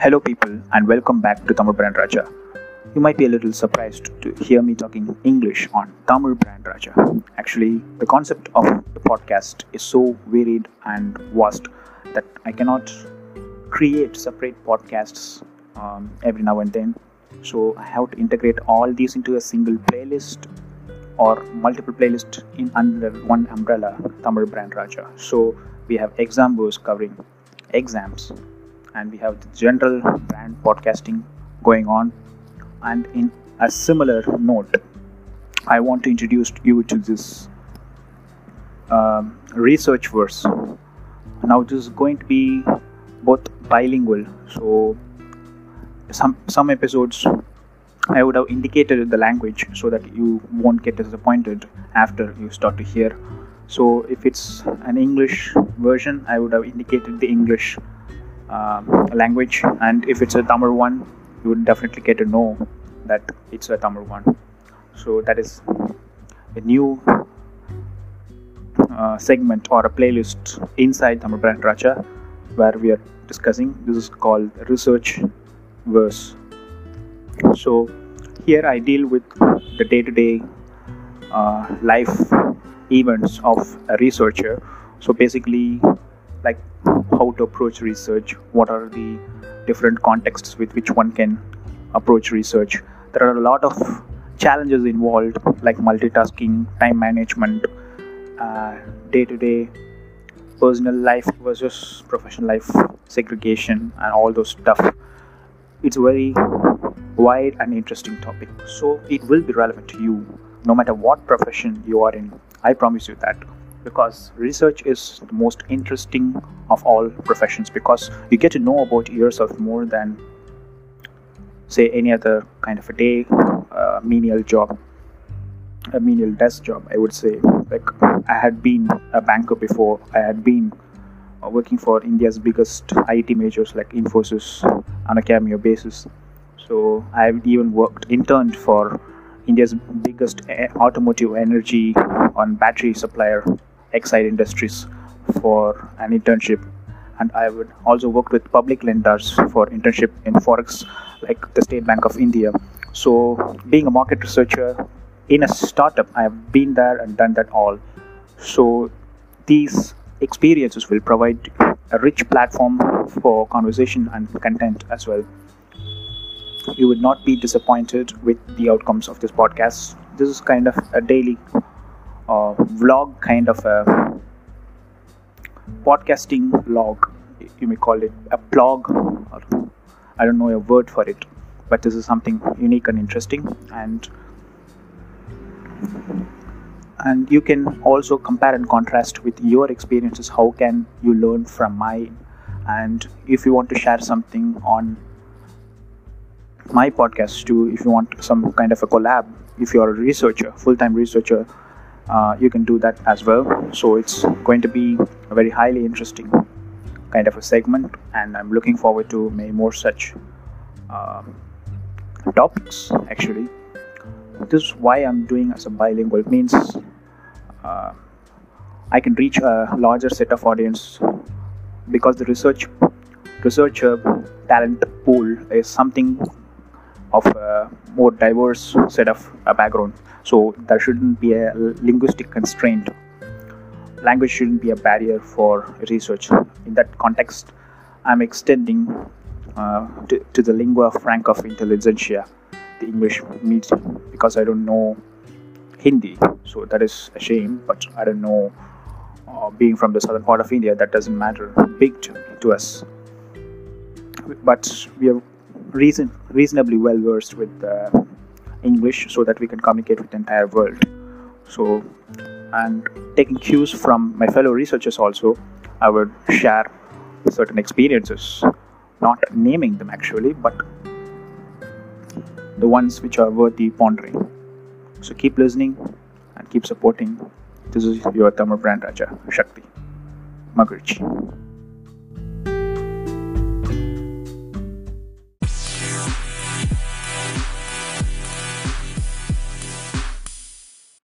Hello, people, and welcome back to Tamil Brand Raja. You might be a little surprised to hear me talking English on Tamil Brand Raja. Actually, the concept of the podcast is so varied and vast that I cannot create separate podcasts um, every now and then. So I have to integrate all these into a single playlist or multiple playlists in under one umbrella, Tamil Brand Raja. So we have examples covering exams and we have the general brand podcasting going on. And in a similar note i want to introduce you to this um, research verse now this is going to be both bilingual so some some episodes i would have indicated the language so that you won't get disappointed after you start to hear. So if it's an english version i would have indicated the english um, language. And if it's a Tamil one you would definitely get to know that it's a Tamil one. So that is a new uh, segment or a playlist inside Tamil Brand Raja where we are discussing. This is called research verse. So here I deal with the day-to-day uh, life events of a researcher. So basically like how to approach research, what are the different contexts with which one can approach research. There are a lot of challenges involved, like multitasking, time management, day to day personal life versus professional life segregation, and all those stuff. It's a very wide and interesting topic, so it will be relevant to you no matter what profession you are in. I promise you that because research is the most interesting of all professions because you get to know about yourself more than say any other kind of a day uh, menial job a menial desk job i would say. Like i had been a banker before. I had been uh, working for india's biggest it majors like infosys on a cameo basis. So i've even worked interned for india's biggest automotive energy on battery supplier Exide Industries for an internship and I would also work with public lenders for internship in forex like the State Bank of India. So being a market researcher in a startup, I have been there and done that all. So these experiences will provide a rich platform for conversation and content as well. You would not be disappointed with the outcomes of this podcast. This is kind of a daily uh, vlog kind of a podcasting log you may call it a plog or i don't know a word for it but this is something unique and interesting and and you can also compare and contrast with your experiences. How can you learn from mine? And if you want to share something on my podcast too if you want some kind of a collab if you're a researcher full-time researcher uh, you can do that as well. So it's going to be a very highly interesting kind of a segment and i'm looking forward to many more such um, topics actually. This is why i'm doing as a bilingual. It means uh, i can reach a larger set of audience because the research researcher talent pool is something of a more diverse set of uh, background. So there shouldn't be a linguistic constraint. Language shouldn't be a barrier for research. In that context i'm extending uh, to, to, the lingua franca of intelligentsia the english medium because i don't know hindi. So that is a shame but i don't know uh, being from the southern part of india that doesn't matter big to, to us. But we are reason reasonably well versed with uh, English so that we can communicate with the entire world. So, and taking cues from my fellow researchers also, I would share certain experiences, not naming them actually, but the ones which are worthy pondering. So keep listening and keep supporting. This is your Tamil brand Raja Shakti Magrichi.